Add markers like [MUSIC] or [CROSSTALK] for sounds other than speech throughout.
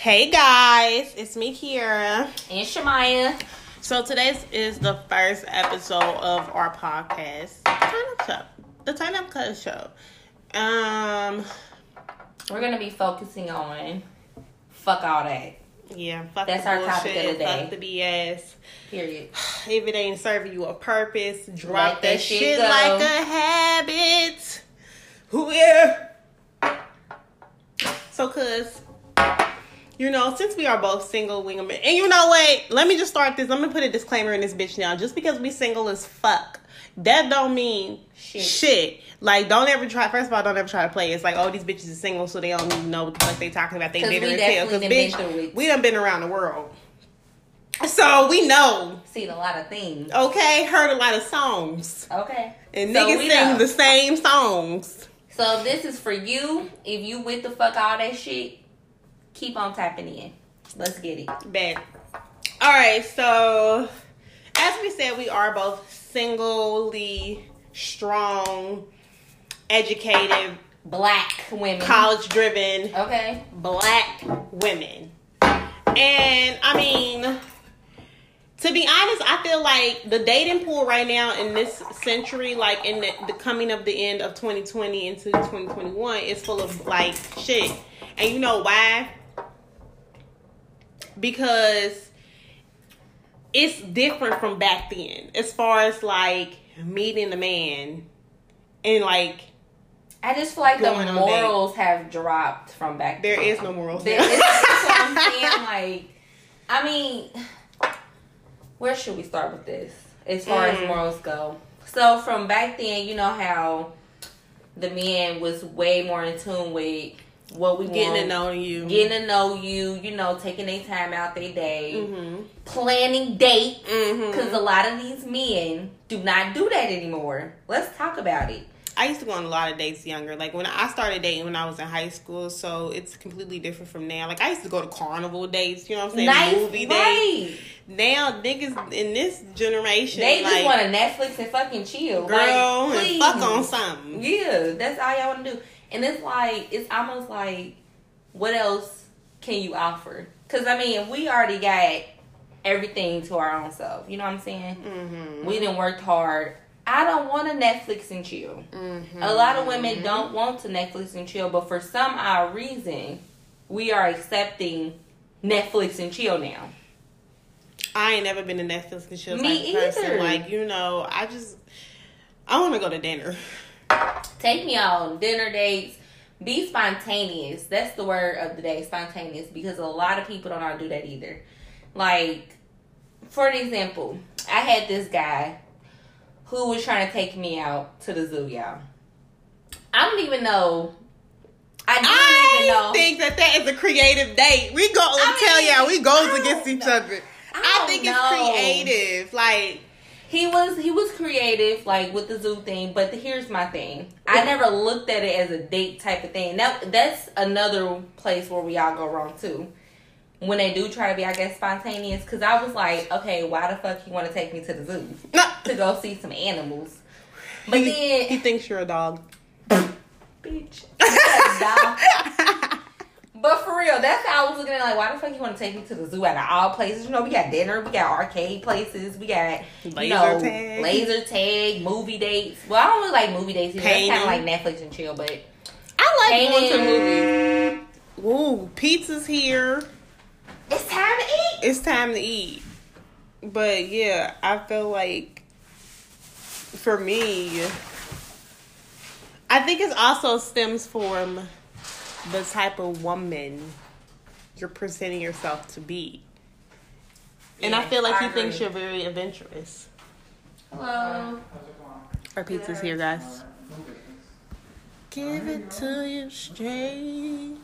Hey guys, it's me Kiera. And Shamaya. So today's is the first episode of our podcast, Turn Up Show, the Turn Up Cut Show. Um, We're gonna be focusing on fuck all that. yeah, fuck That's the our bullshit, topic of the day. Fuck the BS. Period. [SIGHS] If it ain't serving you a purpose, drop that, that shit shit like a habit. Who yeah. So, cause you know, since we are both single women, and you know what? Let me just start this. I'm gonna put a disclaimer in this bitch now. Just because we single as fuck, that don't mean Shit. shit. Like, don't ever try. First of all, don't ever try to play. It's like, oh, these bitches are single, so they don't even know what the fuck they talking about. They bitter as hell. Cause been bitch, we done been around the world, so we know. Seen a lot of things. Okay, heard a lot of songs. Okay. And So niggas sing know. the same songs. So this is for you. If you with the fuck all that shit, keep on tapping in. Let's get it. Bad. Alright, so as we said, we are both singly strong, educated, Black women. college driven Okay. black women. And I mean, to be honest, I feel like the dating pool right now in this century, like in the, the coming of the end of 2020 into 2021, is full of like shit. And you know why? Because it's different from back then as far as like meeting a man and like I just feel like the morals have dropped from back there is no morals. There is, I'm [LAUGHS] saying. Like, I mean, where should we start with this as far Mm. as morals go? So from back then, you know how the man was way more in tune with what we Getting want, to know you. getting to know you. You know, taking their time out their day, Mm-hmm. planning dates. Mm-hmm. Because a lot of these men do not do that anymore. Let's talk about it. I used to go on a lot of dates younger. Like when I started dating when I was in high school, so it's completely different from now. Like I used to go to carnival dates, you know what I'm saying? Nice, Movie dates. Now niggas in this generation, They just like, want to Netflix and fucking chill, girl like, and fuck on something. Yeah, that's all y'all want to do. And it's like it's almost like, what else can you offer? Because I mean, we already got everything to our own self. You know what I'm saying? Mm-hmm. We didn't work hard. I don't want to Netflix and chill. Mm-hmm. A lot of women don't want to Netflix and chill, but for some odd reason, we are accepting Netflix and chill now. I ain't never been a Netflix and chill Me type of person. either. Like you know, I just I want to go to dinner. Take me on dinner dates. Be spontaneous. That's the word of the day, spontaneous, because a lot of people don't know to do that either. Like, for an example, I had this guy who was trying to take me out to the zoo, y'all. I don't even know. I don't even know. think that that is a creative date. We go I tell mean, y'all we goes against don't each other. I I, think know. it's creative. Like He was he was creative, like with the zoo thing. But here's my thing: I never looked at it as a date type of thing. That that's another place where we all go wrong too. When they do try to be, I guess, spontaneous. Because I was like, okay, why the fuck you want to take me to the zoo to go see some animals? But he, then, he thinks you're a dog. [LAUGHS] bitch, dog. But for real, that's how I was looking at. it, Like, why the fuck you want to take me to the zoo out of all places? You know, we got dinner, we got arcade places, we got you know tag. laser tag, movie dates. Well, I don't really like movie dates. Either. That's kind of like Netflix and chill. But I like going to movies. Ooh, pizza's here. it's time to eat. It's time to eat. But yeah, I feel like for me, I think it also stems from the type of woman you're presenting yourself to be. And I feel like I he thinks you're very adventurous. Hello. Our pizza's here, guys. Give it to you straight.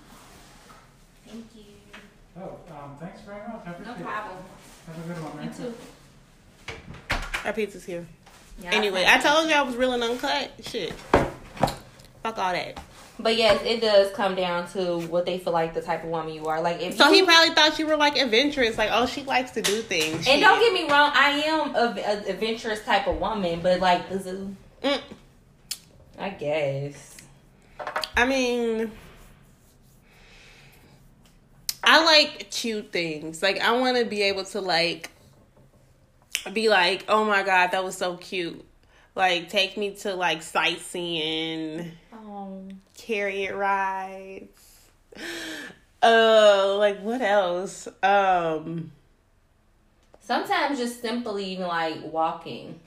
Thank you. Oh, um, thanks very much. I No problem. Have a good one, man. You too. Our pizza's here. Yeah, Anyway, I told you I was real and uncut. Shit. Fuck all that. But yes, it does come down to what they feel like the type of woman you are. Like if So you, he probably thought you were like adventurous, like oh she likes to do things. And don't get me wrong, I am a, a adventurous type of woman, but like the zoo, Mm. I guess. I mean, I like cute things. Like I want to be able to like be like, "Oh my god, that was so cute." Like take me to like sightseeing, Oh. chariot rides. Uh, [GASPS] like what else? Um, Sometimes just simply even like walking.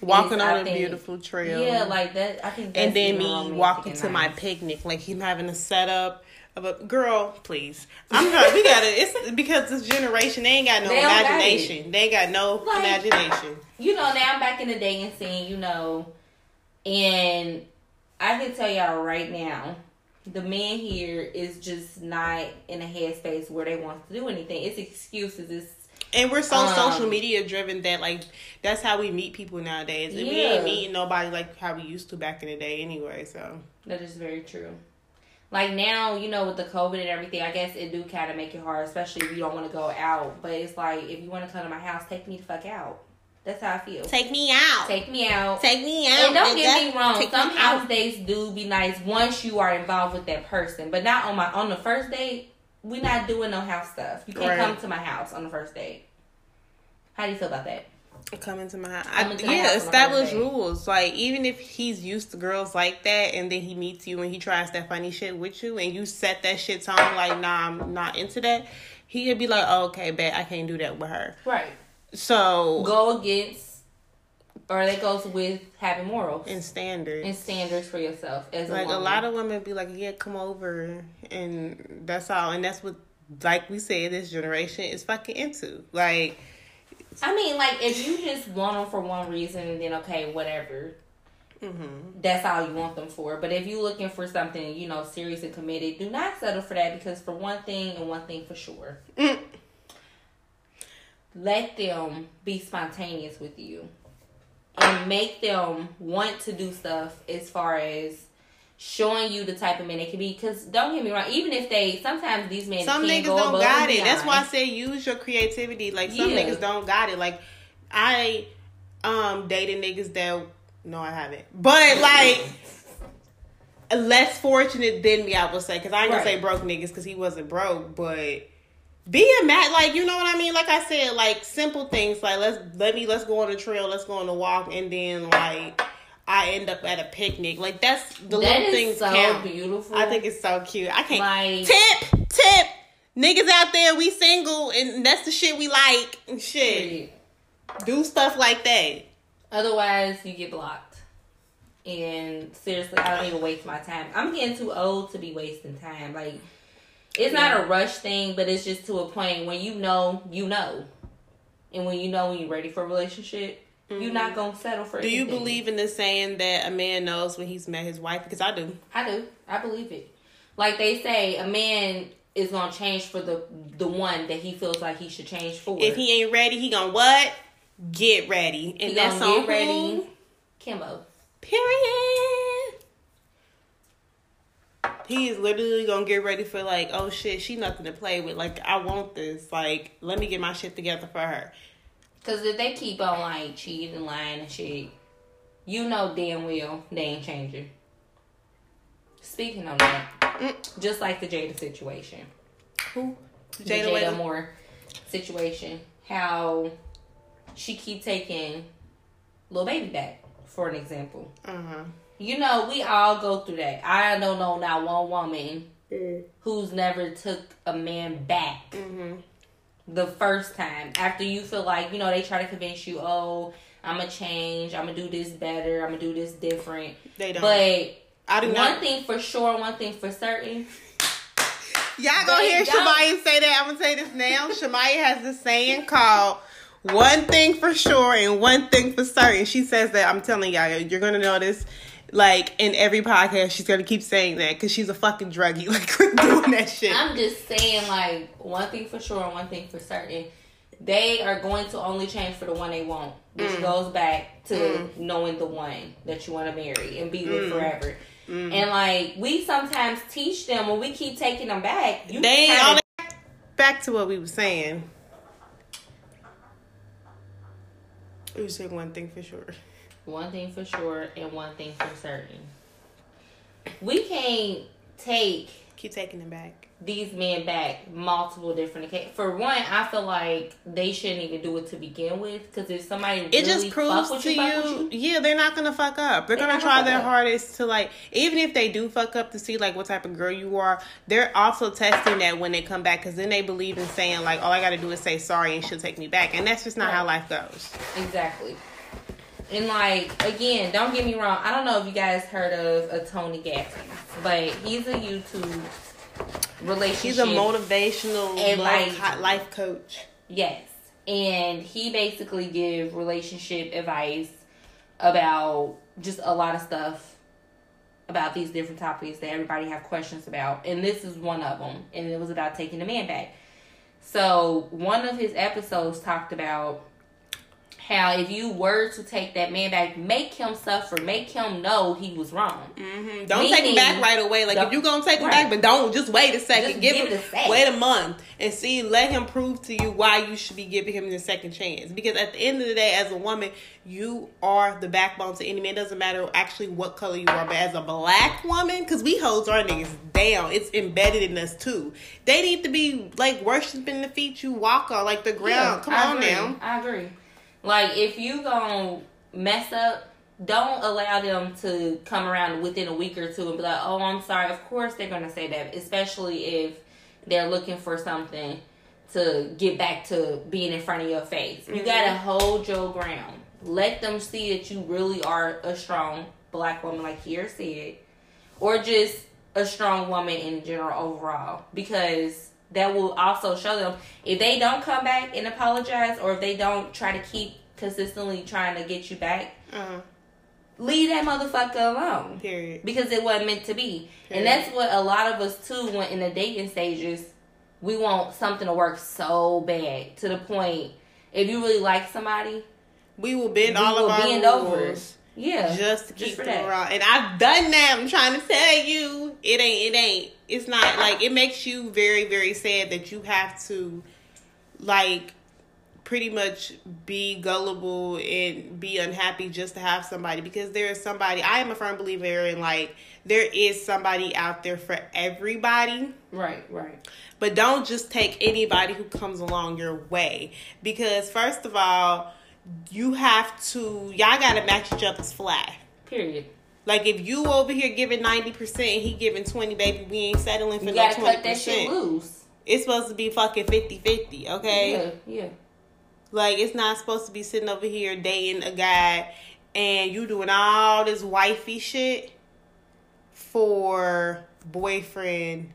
walking I on a think- beautiful trail. Yeah, like that. I think. And then me walking to my picnic, like him having a setup a girl. Please, I'm not. We gotta. It's because this generation they ain't got no They don't got imagination. They ain't got no Like- imagination. you know, now I'm back in the day and seeing. you know, and I can tell y'all right now, the man here is just not in a headspace where they want to do anything. It's excuses. It's And we're so Um, social media driven that like that's how we meet people nowadays. And we ain't meeting nobody like how we used to back in the day anyway. So that is very true. Like now, you know, with the COVID and everything, I guess it do kind of make it hard, especially if you don't want to go out. But it's like if you want to come to my house, take me the fuck out. That's how I feel. take me out. Take me out. Take me out. And don't nigga. get me wrong, Take some me house out. dates do be nice once you are involved with that person, but not on my on the first date. We not doing no house stuff. You can't Right. come to my house on the first date. How do you feel about that? Come into my house. I, into yeah, establish rules. Like even if he's used to girls like that, and then he meets you and he tries that funny shit with you, and you set that shit tone like, nah, I'm not into that. He could be like, oh, okay, bet I can't do that with her. Right. So Go against, or that goes with having morals and standards. and standards for yourself as like a a lot of women be like, yeah, come over, and that's all. And that's what, like we said, this generation is fucking into. Like, I mean, like if you just want them for one reason, then okay, whatever. mhm. that's all you want them for. But if you're looking for something, you know, serious and committed, do not settle for that because for one thing and one thing for sure, Mm. let them be spontaneous with you and make them want to do stuff as far as showing you the type of men they can be. Because don't get me wrong, even if they sometimes these men some niggas go don't got it. That's why I say use your creativity. Like some Yeah. niggas don't got it. Like I um dated niggas that no, I haven't, but like [LAUGHS] less fortunate than me, I would say. Because I ain't gonna Right. say broke niggas because he wasn't broke, but. being mad, like you know what I mean. Like I said, like simple things like let's let me let's go on a trail, let's go on a walk, and then like I end up at a picnic. Like that's the That little things so count. beautiful. I think it's so cute. I can't Like- tip tip niggas out there. We single and that's the shit we like. and Shit, do stuff like that. Otherwise, you get blocked. And seriously, I don't even waste my time. I'm getting too old to be wasting time. Like, it's not a rush thing, but it's just to a point when you know, you know. And when you know when you're ready for a relationship, you're not to settle for Mm-hmm. Do you believe in the saying that a man knows when he's met his wife? Because I do. I do. I believe it. Like they say, a man is to change for the the one that he feels like he should change for. If he ain't ready, he gonna what? Get ready, and He that's gonna on get ready. who? Kimbo. Period. He is literally gonna get ready for like, oh shit, she nothing to play with. Like, I want this. Like, let me get my shit together for her. Because if they keep on like cheating lying and shit, you know damn well they ain't changing. Speaking on that, Mm. just like the Jada situation, Who? Jada, Jada, Jada Moore situation, how she keep taking Lil Baby back, for an example. Uh huh. You know, we all go through that. I don't know not one woman who's never took a man back Mm-hmm. The first time after you feel like you know they try to convince you oh i'm gonna change i'm gonna do this better i'm gonna do this different They don't. but I do one not. thing for sure one thing for certain Y'all gonna hear don't. Shamaya say that. I'm gonna say this now. Shamaya has this saying called "One thing for sure and one thing for certain." She says that. I'm telling y'all, you're gonna notice. Like in every podcast, she's gonna keep saying that because she's a fucking druggie. [LAUGHS] Like quit doing that shit. i'm just saying like one thing for sure and one thing for certain they are going to only change for the one they want which Mm. goes back to knowing the one that you want to marry and be Mm. with forever and like we sometimes teach them when we keep taking them back you they kinda all back to what we were saying. We said one thing for sure. One thing for sure and one thing for certain. We can't take Keep taking them back. these men back multiple different occasions. For one, I feel like they shouldn't even do it to begin with because if somebody It really just proves to you, you, you, yeah, they're not gonna fuck up. They're, They're gonna try their up. hardest to like, even if they do fuck up to see like what type of girl you are. They're also testing that when they come back because then they believe in saying like, all I gotta do is say sorry and she'll take me back, and that's just not how life goes. exactly. And like again, don't get me wrong. I don't know if you guys heard of a Tony Gaskins, but he's a YouTube relationship. He's a motivational Advice. life, life coach. Yes. And he basically give relationship advice about just a lot of stuff about these different topics that everybody have questions about. And this is one of them. And it was about taking the man back. So one of his episodes talked about how if you were to take that man back, make him suffer, make him know he was wrong. hmm Don't take him back right away. Like if you're gonna take him right. back, but don't just wait a second. Give, give him a wait a month and see. Let him prove to you why you should be giving him the second chance. Because at the end of the day, as a woman, you are the backbone to any man. It doesn't matter actually what color you are, but as a black woman, because we hold our niggas down, it's embedded in us too. They need to be like worshiping the feet you walk on, like the ground. Yeah, Come I on agree. now. I agree. Like if you gonna mess up, don't allow them to come around within a week or two and be like, "Oh, I'm sorry." Of course they're gonna say that, especially if they're looking for something to get back to being in front of your face. You Mm-hmm. gotta hold your ground. Let them see that you really are a strong black woman, like Kiera said, or just a strong woman in general overall, because that will also show them if they don't come back and apologize, or if they don't try to keep consistently trying to get you back, Uh, leave that motherfucker alone period. because it wasn't meant to be. And that's what a lot of us too when in the dating stages, we want something to work so bad to the point if you really like somebody, We will bend we all will of our bend rules. over. Yeah. just to Just keep for them that. around. And I've done that. I'm trying to tell you, it ain't. It ain't. It's not like it makes you very, very sad that you have to, like, pretty much be gullible and be unhappy just to have somebody because there is somebody. I am a firm believer in like there is somebody out there for everybody. Right, right. But don't just take anybody who comes along your way. Because, first of all, you have to, y'all gotta match each other's fly. Period. Like, if you over here giving 90% he giving 20, baby, we ain't settling for You no gotta 20%. cut that shit loose. It's supposed to be fucking 50 50, okay? Yeah, yeah. Like, it's not supposed to be sitting over here dating a guy and you doing all this wifey shit for boyfriend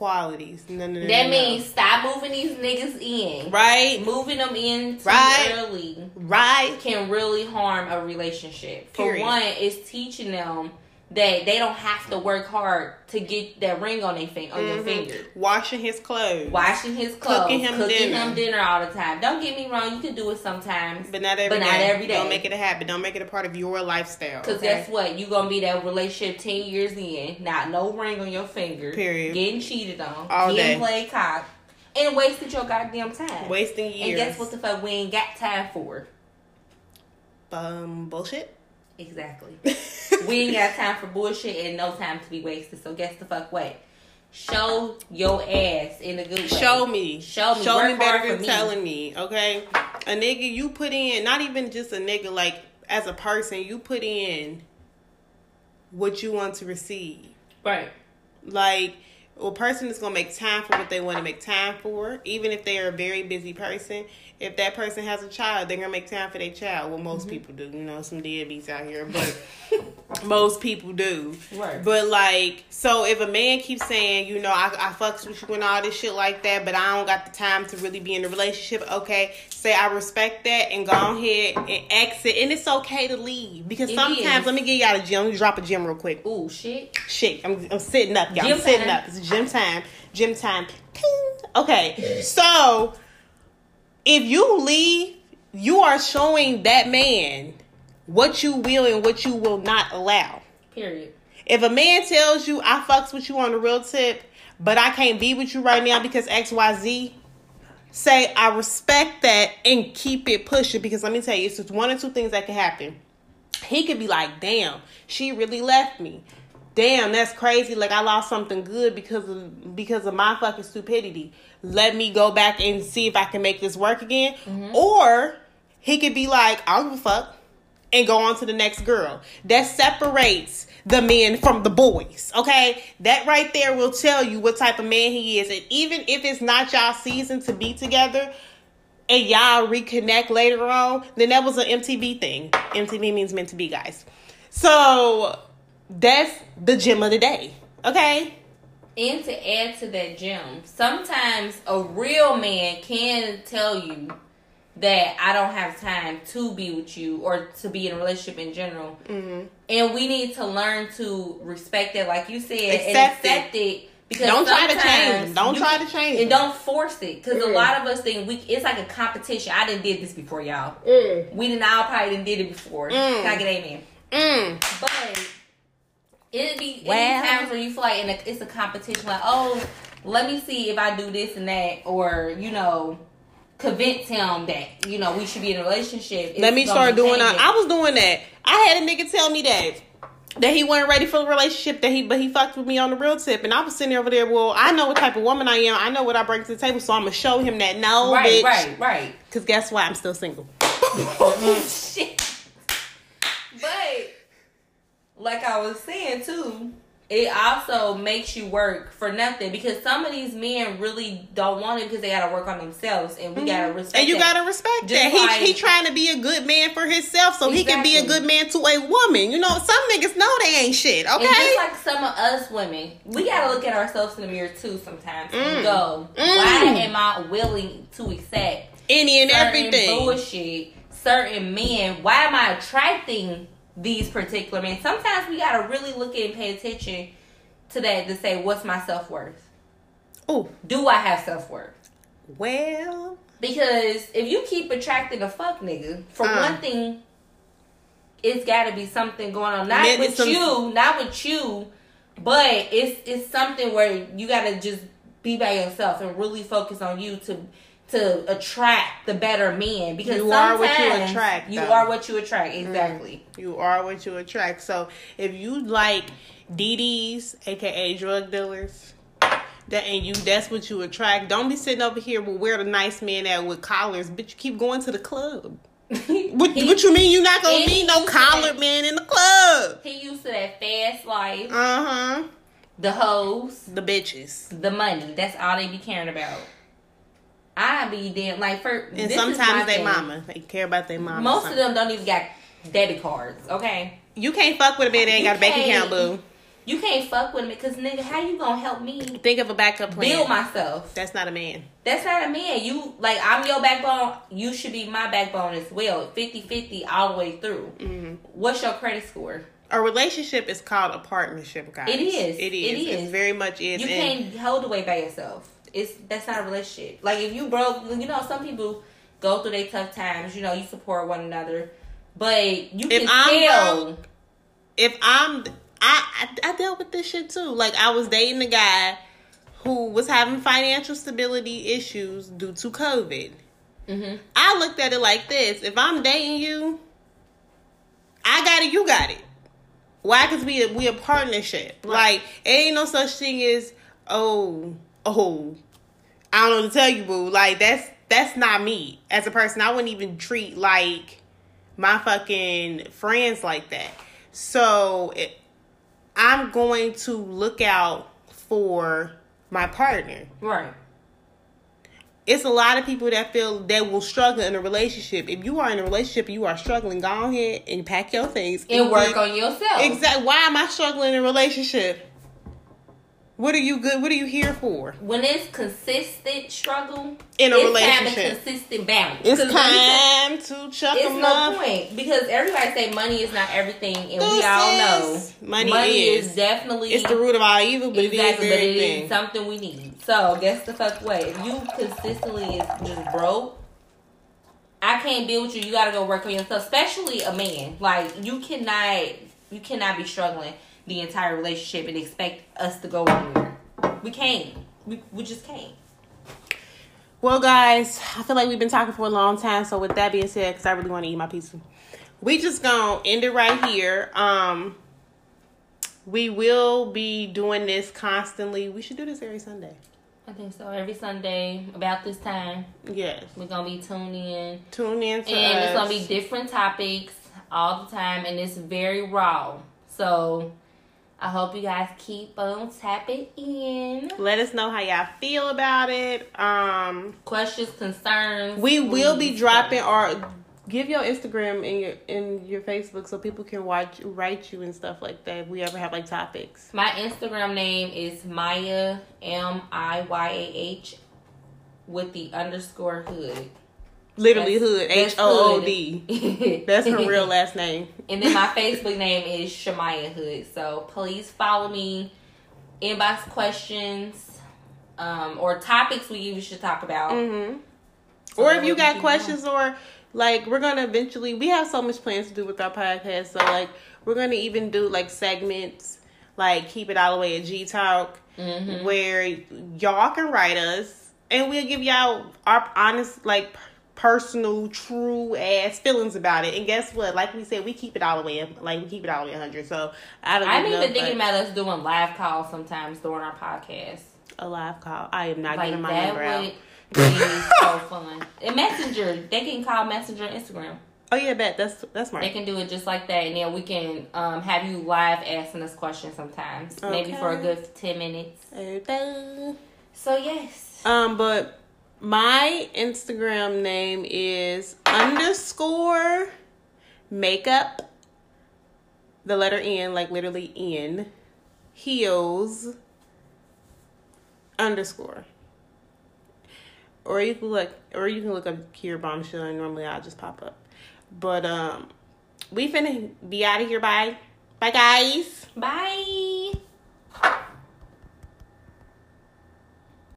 qualities. No, no, no. That no, no. means stop moving these niggas in. Right? Moving them in too Right. early Right? can really harm a relationship. For one, it's teaching them that they don't have to work hard to get that ring on their finger on your Mhm. finger. Washing his clothes. Washing his clothes, Cooking him dinner. him dinner all the time. Don't get me wrong, you can do it sometimes. But not every But not every day. Don't make it a habit. Don't make it a part of your lifestyle. Cause okay? guess what? You're gonna be that relationship ten years in, not no ring on your finger, Period. getting cheated on, All getting day. played cop, and wasted your goddamn time. Wasting years. and guess what the fuck we ain't got time for? Um, bullshit. Exactly. [LAUGHS] we ain't got time for bullshit and no time to be wasted. So guess the fuck what? Show your ass in a good way. Show me. Show me. Show Work me better than me. telling me, okay? A nigga, you put in, not even just a nigga, like, as a person, you put in what you want to receive. Right. Like, a person is going to make time for what they want to make time for, even if they are a very busy person. If that person has a child, they're to make time for their child. Well, most Mm-hmm. people do. You know, some deadbeats out here, but [LAUGHS] most people do. Right. But like, so if a man keeps saying, you know, I, I fucks with you and all this shit like that, but I don't got the time to really be in a relationship, okay, say I respect that and go ahead and exit. And it's okay to leave. Because It sometimes, is. let me get y'all a gym. Let me drop a gym real quick. Ooh shit. Shit, I'm, I'm sitting up, y'all. Gym I'm sitting time. up. It's gym time. Gym time. Ting. Okay, so if you leave, you are showing that man what you will and what you will not allow. Period. If a man tells you I fucks with you on the real tip, but I can't be with you right now because XYZ, say I respect that and keep it pushing because let me tell you, it's just one or two things that can happen. He could be like, damn, she really left me. Damn, that's crazy. Like I lost something good because of because of my fucking stupidity. Let me go back and see if I can make this work again. Mm-hmm. Or he could be like, I don't give a fuck, and go on to the next girl. That separates the men from the boys. Okay, that right there will tell you what type of man he is. And even if it's not y'all season to be together. And y'all reconnect later on, then that was an MTV thing. MTV means meant to be, guys. So that's the gem of the day. Okay? And to add to that gem, sometimes a real man can tell you that I don't have time to be with you or to be in a relationship in general. Mm-hmm. And we need to learn to respect that, like you said, Accept and accept it. because Don't try to change. Don't you- try to change. And don't force it, because a Mm. lot of us think we it's like a competition. I didn't did this before, y'all. Mm. We didn't all probably didn't did it before. Mm. Can I get amen? Mm. But it'd be Well. any times where you feel like in a, it's a competition, like, oh, let me see if I do this and that, or you know, convince him that you know we should be in a relationship. Let me start doing that. I was doing that. I had a nigga tell me that. That he wasn't ready for the relationship, that he but he fucked with me on the real tip, and I was sitting over there. Well, I know what type of woman I am. I know what I bring to the table, so I'm gonna show him that no, right, bitch. right, right. Because guess what? I'm still single. [LAUGHS] Shit. Like I was saying too, it also makes you work for nothing because some of these men really don't want it because they gotta work on themselves, and we gotta respect. Mm-hmm. And you gotta respect Just that. He like- he trying to be a good man for himself, so he can be a good man to a woman. You know, some niggas know they ain't shit. Okay. And just like some of us women, we gotta look at ourselves in the mirror too sometimes Mm. and go, Mm. why am I willing to accept Any and everything. bullshit, certain men? Why am I attracting these particular men? Sometimes we gotta really look at and pay attention to that to say, what's my self worth? Oh Do I have self worth? well. Because if you keep attracting a fuck nigga, for Uh. one thing, it's got to be something going on. Not with some- you, not with you, but it's it's something where you got to just be by yourself and really focus on you to to attract the better men. Because You are what you attract, You though. are what you attract. Exactly. You are what you attract. So if you like DDs, aka drug dealers, that and you that's what you attract. Don't be sitting over here with where the nice man at with collars, but you keep going to the club. [LAUGHS] What, he, what you mean you not gonna meet no collared that- man in the club? he used to that fast life, Uh huh. the hoes, The bitches. the money. That's all they be caring about. I be damn like for And sometimes they thing. mama. They care about their mama. Most of them don't even got debit cards. Okay, You can't fuck with a man that ain't You got a bank account, boo. you can't fuck with me because nigga, how you gonna help me Think of a backup plan. build myself? That's not a man. That's not a man. You like I'm your backbone. You should be my backbone as well. 50-50 all the way through. Mm-hmm. What's your credit score? A relationship is called a partnership, guys. It is. It is. It is. It very much is. You And- can't hold away by yourself. It's that's not a relationship. Like if you broke, you know, some people go through their tough times. You know, you support one another, but you If can I'm tell. broke, if I'm I, I I dealt with this shit too. Like I was dating a guy who was having financial stability issues due to COVID. Mhm. I looked at it like this: if I'm dating you, I got it, you got it. Why? Because we a, we a partnership. Like it ain't no such thing as oh oh. I don't know what to tell you, boo. Like that's that's not me as a person. I wouldn't even treat like my fucking friends like that. So it, I'm going to look out for my partner. Right. It's a lot of people that feel that will struggle in a relationship. If you are in a relationship you are struggling, go ahead and pack your things And work get- on yourself. Exactly. Why am I struggling in a relationship? What are you good? What are you here for? When it's consistent struggle In a it's relationship. having consistent balance. It's 'Cause let me tell- time to chuck It's them no up. point because everybody say money is not everything, and we This all know is- money is. definitely It's the root of all evil, but exactly, it is everything. is something we need. So guess the fuck way. If you consistently is just broke, I can't deal with you. You gotta go work on yourself, especially a man. Like you cannot, you cannot be struggling the entire relationship and expect us to go anywhere. We can't. We we just can't. Well, guys, I feel like we've been talking for a long time. So, with that being said, because I really want to eat my pizza, we just gonna end it right here. Um, we will be doing this constantly. We should do this every Sunday. I think so. Every Sunday about this time, Yes. we're gonna be tuned in, Tune in to and us. it's gonna be different topics all the time, and it's very raw. So I hope you guys keep on tapping in. Let us know how y'all feel about it. Um, Questions, concerns. we will be dropping our give your Instagram and your in your Facebook so people can watch write you and stuff like that. If we ever have like topics. My Instagram name is Maya M I Y A H with the underscore hood. Literally That's- hood H O O hood. That's her real [LAUGHS] last name. And then my [LAUGHS] Facebook name is Shamaya Hood. So please follow me, inbox questions, um, or topics we even should talk about. hmm So or if you got questions or like we're gonna eventually we have so much plans to do with our podcast so like we're gonna even do like segments like keep it all the way at g talk Mhm. where y'all can write us and we'll give y'all our honest like personal true ass feelings about it. And guess what? Like we said we keep it all the way like we keep it all the way 100 so i don't I'm even thinking about us doing live calls sometimes during our podcast. a live call? I am not Like giving my number out. would be so fun. And Messenger, they can call Messenger Instagram. oh yeah bet. That's that's my They can do it just like that, and then we can um, have you live asking us questions sometimes, maybe for a good ten minutes. Okay. So yes, Um, but my Instagram name is underscore makeup, the letter N, like literally N, heels underscore. Or you can look, or you can look up Kier Bombshell, and normally I'll just pop up. But um, we finna be out of here. Bye, bye, guys. bye.